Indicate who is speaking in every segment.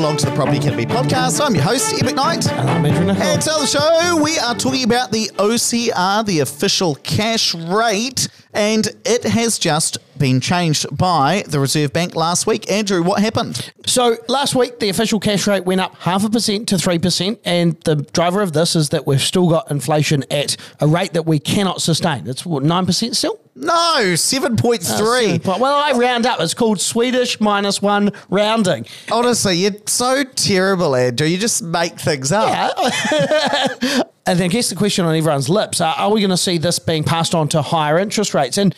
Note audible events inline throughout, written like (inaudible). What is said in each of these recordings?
Speaker 1: along to the Property Academy podcast. I'm your host, Ed McKnight.
Speaker 2: And I'm Andrew Nicol.
Speaker 1: And to the show, we are talking about the OCR, the official cash rate, and it has just been changed by the Reserve Bank last week. Andrew, what happened?
Speaker 2: So last week, the official cash rate went up half a percent to 3%. And the driver of this is that we've still got inflation at a rate that we cannot sustain. It's what, 9% still?
Speaker 1: No, 7.3.
Speaker 2: Uh, well, I round up. It's called Swedish minus one rounding.
Speaker 1: Honestly, you're so terrible, Andrew. You just make things up.
Speaker 2: Yeah. (laughs) and I guess the question on everyone's lips are, are we going to see this being passed on to higher interest rates? And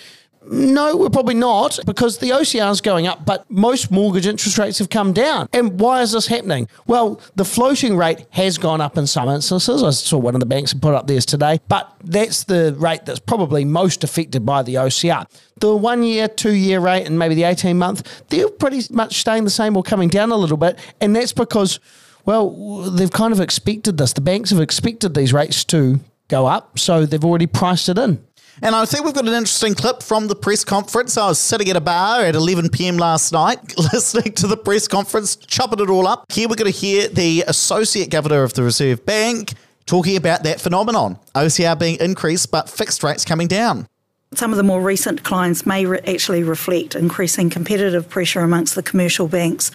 Speaker 2: no, we're probably not because the OCR is going up, but most mortgage interest rates have come down. And why is this happening? Well, the floating rate has gone up in some instances. I saw one of the banks put up theirs today, but that's the rate that's probably most affected by the OCR. The one year, two year rate, and maybe the 18 month, they're pretty much staying the same or coming down a little bit. And that's because, well, they've kind of expected this. The banks have expected these rates to go up, so they've already priced it in.
Speaker 1: And I think we've got an interesting clip from the press conference. I was sitting at a bar at 11 p.m. last night, (laughs) listening to the press conference, chopping it all up. Here we're going to hear the Associate Governor of the Reserve Bank talking about that phenomenon OCR being increased, but fixed rates coming down.
Speaker 3: Some of the more recent declines may re- actually reflect increasing competitive pressure amongst the commercial banks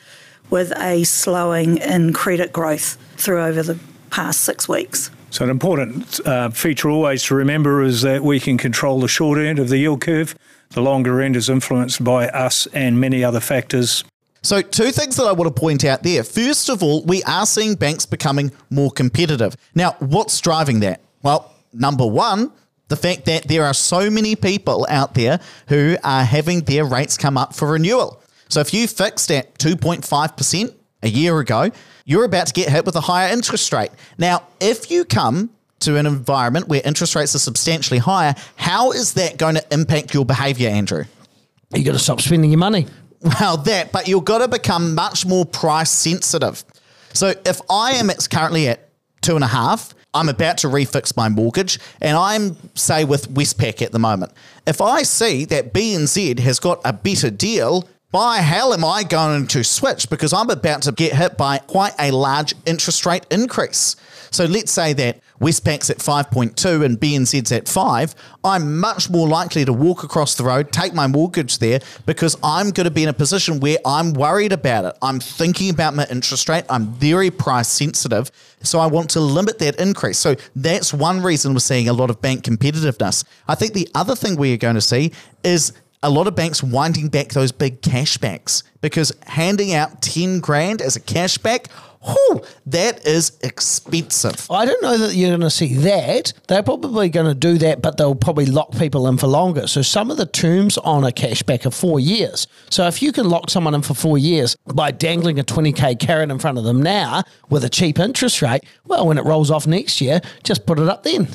Speaker 3: with a slowing in credit growth through over the past six weeks.
Speaker 4: So, an important uh, feature always to remember is that we can control the short end of the yield curve. The longer end is influenced by us and many other factors.
Speaker 1: So, two things that I want to point out there. First of all, we are seeing banks becoming more competitive. Now, what's driving that? Well, number one, the fact that there are so many people out there who are having their rates come up for renewal. So, if you fixed at 2.5% a year ago, you're about to get hit with a higher interest rate. Now, if you come to an environment where interest rates are substantially higher, how is that going to impact your behavior, Andrew?
Speaker 2: You got to stop spending your money.
Speaker 1: Well, that, but you've got to become much more price sensitive. So if I am it's currently at two and a half, I'm about to refix my mortgage, and I'm say with Westpac at the moment. If I see that BNZ has got a better deal, why hell am I going to switch? Because I'm about to get hit by quite a large interest rate increase. So let's say that Westpac's at 5.2 and BNZ's at 5. I'm much more likely to walk across the road, take my mortgage there, because I'm going to be in a position where I'm worried about it. I'm thinking about my interest rate. I'm very price sensitive. So I want to limit that increase. So that's one reason we're seeing a lot of bank competitiveness. I think the other thing we are going to see is a lot of banks winding back those big cashbacks because handing out 10 grand as a cashback, whew, that is expensive.
Speaker 2: I don't know that you're going to see that. They're probably going to do that, but they'll probably lock people in for longer. So some of the terms on a cashback are four years. So if you can lock someone in for four years by dangling a 20K carrot in front of them now with a cheap interest rate, well, when it rolls off next year, just put it up then.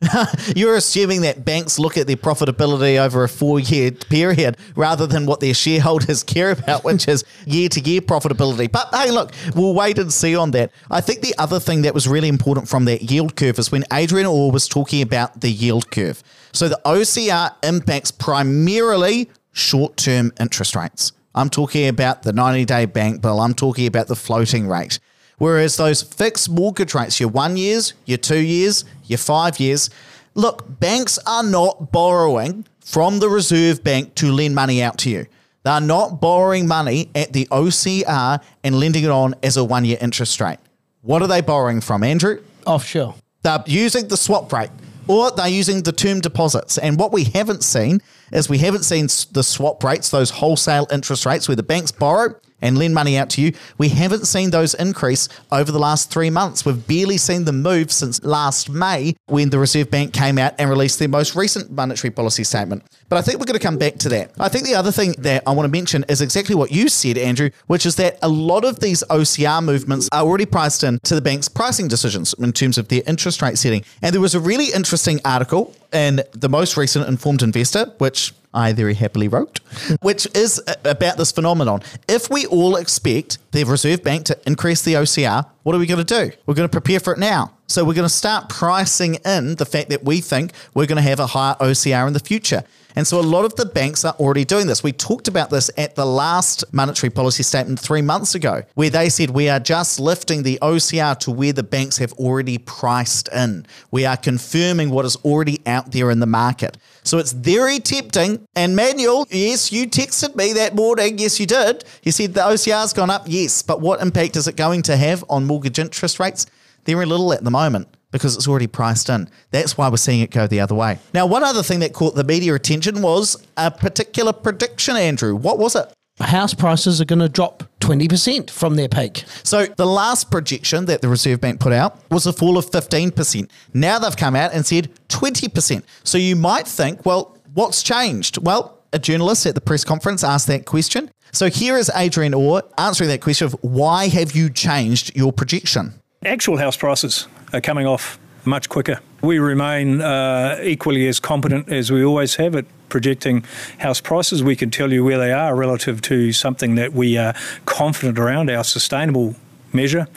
Speaker 2: (laughs)
Speaker 1: You're assuming that banks look at their profitability over a four year period rather than what their shareholders (laughs) care about, which is year to year profitability. But hey, look, we'll wait and see on that. I think the other thing that was really important from that yield curve is when Adrian Orr was talking about the yield curve. So the OCR impacts primarily short term interest rates. I'm talking about the 90 day bank bill, I'm talking about the floating rate. Whereas those fixed mortgage rates, your one years, your two years, your five years, look, banks are not borrowing from the Reserve Bank to lend money out to you. They're not borrowing money at the OCR and lending it on as a one year interest rate. What are they borrowing from, Andrew?
Speaker 2: Offshore.
Speaker 1: They're using the swap rate or they're using the term deposits. And what we haven't seen is we haven't seen the swap rates, those wholesale interest rates where the banks borrow and lend money out to you. We haven't seen those increase over the last three months. We've barely seen them move since last May when the Reserve Bank came out and released their most recent monetary policy statement. But I think we're going to come back to that. I think the other thing that I want to mention is exactly what you said, Andrew, which is that a lot of these OCR movements are already priced in to the bank's pricing decisions in terms of their interest rate setting. And there was a really interesting article in the most recent Informed Investor, which I very happily wrote, which is about this phenomenon. If we all expect the Reserve Bank to increase the OCR, what are we going to do? We're going to prepare for it now. So we're going to start pricing in the fact that we think we're going to have a higher OCR in the future. And so a lot of the banks are already doing this. We talked about this at the last monetary policy statement three months ago, where they said we are just lifting the OCR to where the banks have already priced in. We are confirming what is already out there in the market. So it's very tempting. And Manuel, yes, you texted me that morning. Yes, you did. You said the OCR's gone up. Yes. But what impact is it going to have on mortgage interest rates? They're Very little at the moment because it's already priced in. That's why we're seeing it go the other way. Now, one other thing that caught the media attention was a particular prediction, Andrew. What was it?
Speaker 2: House prices are going to drop 20% from their peak.
Speaker 1: So the last projection that the Reserve Bank put out was a fall of 15%. Now they've come out and said 20%. So you might think, well, what's changed? Well, a journalist at the press conference asked that question. So here is Adrian Orr answering that question of why have you changed your projection?
Speaker 4: Actual house prices are coming off much quicker. We remain uh, equally as competent as we always have at projecting house prices. We can tell you where they are relative to something that we are confident around, our sustainable measure,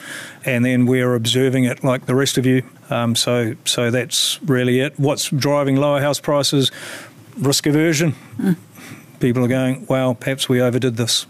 Speaker 4: and then we're observing it like the rest of you. Um, so, so that's really it. What's driving lower house prices? Risk aversion. Mm. People are going, well, perhaps we overdid this.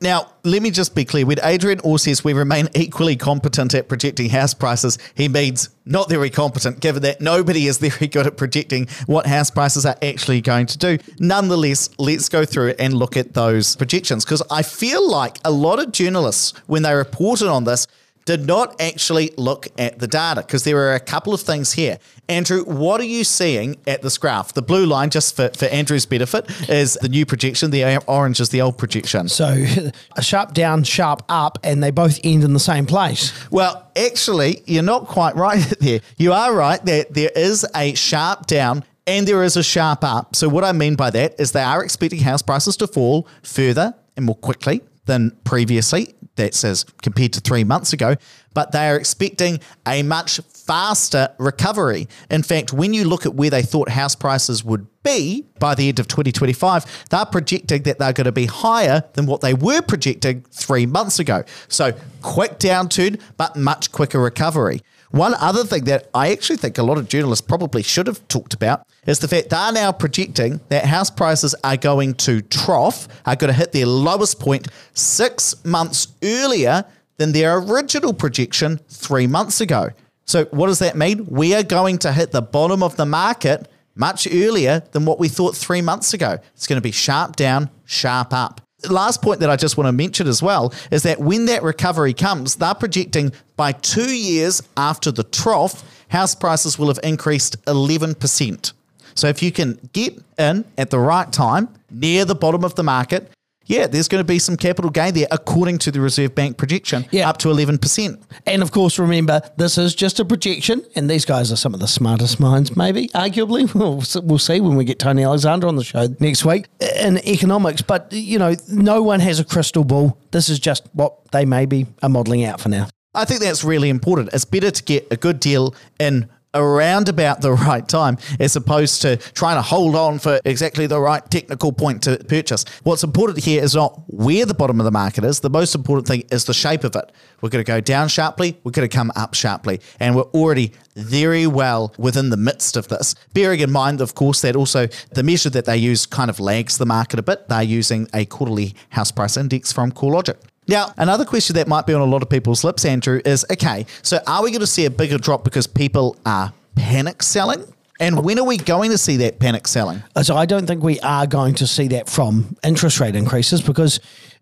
Speaker 1: Now, let me just be clear. When Adrian Orr says we remain equally competent at projecting house prices, he means not very competent, given that nobody is very good at projecting what house prices are actually going to do. Nonetheless, let's go through and look at those projections because I feel like a lot of journalists, when they reported on this, did not actually look at the data because there are a couple of things here. Andrew, what are you seeing at this graph? The blue line, just for, for Andrew's benefit, is the new projection. The orange is the old projection.
Speaker 2: So (laughs) a sharp down, sharp up, and they both end in the same place.
Speaker 1: Well, actually, you're not quite right (laughs) there. You are right that there is a sharp down and there is a sharp up. So, what I mean by that is they are expecting house prices to fall further and more quickly than previously. That says compared to three months ago, but they are expecting a much faster recovery. In fact, when you look at where they thought house prices would be by the end of 2025, they're projecting that they're going to be higher than what they were projecting three months ago. So, quick downturn, but much quicker recovery. One other thing that I actually think a lot of journalists probably should have talked about is the fact they're now projecting that house prices are going to trough, are going to hit their lowest point six months earlier than their original projection three months ago. So, what does that mean? We are going to hit the bottom of the market much earlier than what we thought three months ago. It's going to be sharp down, sharp up last point that I just want to mention as well is that when that recovery comes, they're projecting by two years after the trough, house prices will have increased 11%. So if you can get in at the right time, near the bottom of the market, yeah, there's going to be some capital gain there, according to the Reserve Bank projection, yeah. up to 11%.
Speaker 2: And of course, remember, this is just a projection, and these guys are some of the smartest minds, maybe, arguably. (laughs) We'll, we'll see when we get Tony Alexander on the show next week uh, in economics. But, you know, no one has a crystal ball. This is just what they maybe are modelling out for now.
Speaker 1: I think that's really important. It's better to get a good deal in around about the (laughs) right time as opposed to trying to hold on for exactly the right technical point to purchase. What's important here is not where the bottom of the market is. The most important thing is the shape of it. We're going to go down sharply, we're going to come up sharply, and we're already very well within the midst of this. Bearing in mind, of course, that also the measure that they use kind of lags the market a bit. They're using a quarterly house price index from CoreLogic. Now, another question that might be on a lot of people's lips, Andrew, is okay, so are we going to see a bigger drop because people are panic selling? And when are we going to see that panic selling?
Speaker 2: Uh, so I don't think we are going to see that from interest rate increases because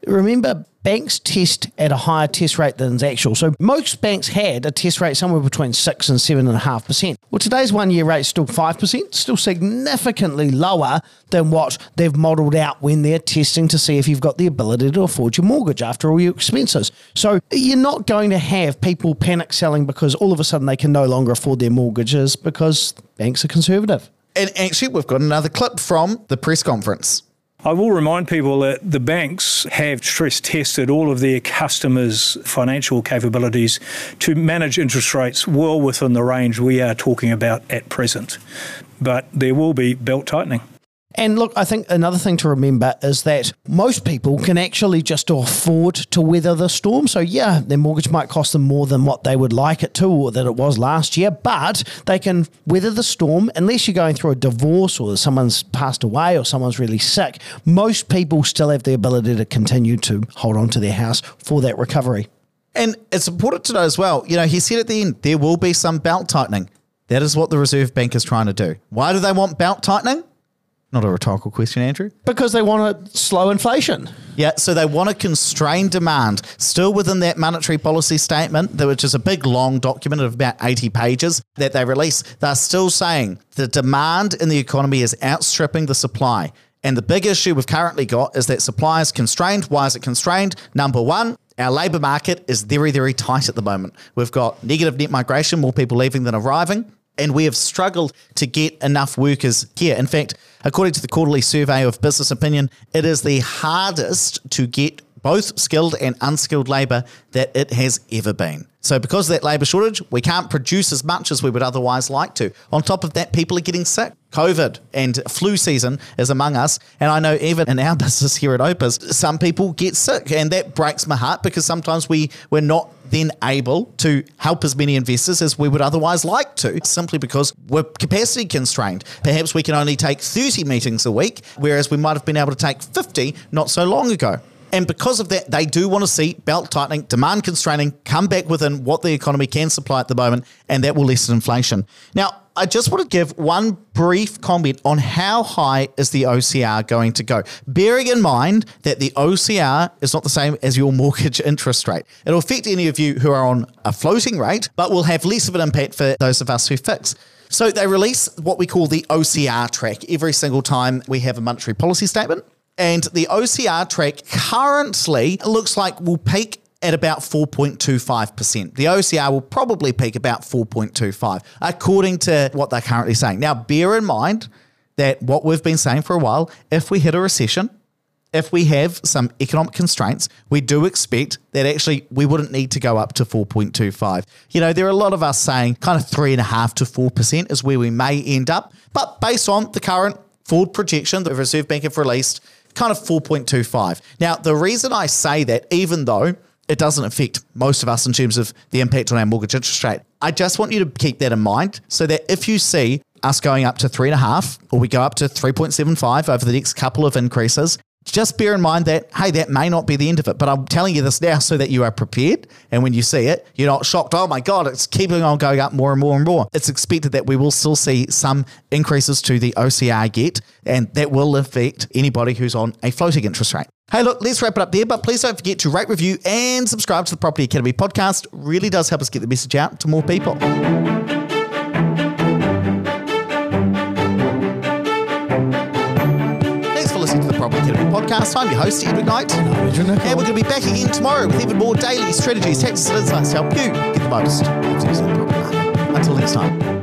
Speaker 2: remember, banks test at a higher test rate than is actual. So most banks had a test rate somewhere between six and seven and a half percent. Well, today's one year rate is still five percent, still significantly lower than what they've modelled out when they're testing to see if you've got the ability to afford your mortgage after all your expenses. So you're not going to have people panic selling because all of a sudden they can no longer afford their mortgages because banks are conservative.
Speaker 1: And actually, we've got another clip from the press conference.
Speaker 4: I will remind people that the banks have stress tested all of their customers' financial capabilities to manage interest rates well within the range we are talking about at present. But there will be belt tightening.
Speaker 2: And look, I think another thing to remember is that most people can actually just afford to weather the storm. So, yeah, their mortgage might cost them more than what they would like it to or that it was last year, but they can weather the storm unless you're going through a divorce or someone's passed away or someone's really sick. Most people still have the ability to continue to hold on to their house for that recovery.
Speaker 1: And it's important to know as well, you know, he said at the end, there will be some belt tightening. That is what the Reserve Bank is trying to do. Why do they want belt tightening? Not a rhetorical question, Andrew.
Speaker 2: Because they want to slow inflation.
Speaker 1: Yeah, so they want to constrain demand, still within that monetary policy statement, which is a big long document of about 80 pages that they release. They're still saying the demand in the economy is outstripping the supply. And the big issue we've currently got is that supply is constrained. Why is it constrained? Number one, our labour market is very, very tight at the moment. We've got negative net migration, more people leaving than arriving and we have struggled to get enough workers here. In fact, according to the quarterly survey of business opinion, it is the hardest to get both skilled and unskilled labour that it has ever been. So, because of that labour shortage, we can't produce as much as we would otherwise like to. On top of that, people are getting sick. COVID and flu season is among us. And I know even in our (laughs) business here at Opes, some people get sick. And that breaks my heart because sometimes we, we're not then able to help as many investors as we would otherwise like to, simply because we're capacity constrained. Perhaps we can only take 30 meetings a week, whereas we might have been able to take 50 not so long ago. And because of that, they do want to see belt tightening, demand constraining come back within what the economy can supply at the moment, and that will lessen inflation. Now, I just want to give one brief comment on how high is the OCR going to go, bearing in mind that the OCR is not the same as your mortgage interest rate. It'll affect any of you who are on a floating rate, but will have less of an impact for those of us who fix. So they release what we call the OCR track every single time we have a monetary policy statement. And the OCR track currently looks like will peak at about 4.25%. The OCR will probably peak about 4.25, according to what they're currently saying. Now, bear in mind that what we've been saying for a while, if we hit a recession, if we have some economic constraints, we do expect that actually we wouldn't need to go up to 4.25. You know, there are a lot of us saying kind of three and a half to 4% is where we may end up. But based on the current forward projection that the Reserve Bank have released, kind of 4.25. Now, the reason I say that, even though it doesn't affect most of us in terms of the impact on our mortgage interest rate, I just want you to keep that in mind so that if you see us going up to three and a half or we go up to 3.75 over the next couple of increases, just bear in mind that, hey, that may not be the end of it. But I'm telling you this now so that you are prepared. And when you see it, you're not shocked. Oh my God, it's keeping on going up more and more and more. It's expected that we will still see some increases to the OCR get, and that will affect anybody who's on a floating interest rate. Hey, look, let's wrap it up there, but please don't forget to rate, review, and subscribe to the Property Academy podcast. Really does help us get the message out to more people. Thanks for listening to the Property Academy podcast. I'm your host, Ed McKnight. And we're going to be back again tomorrow with even more daily strategies, tactics, and insights to help you get the most out of the property market. Until next time.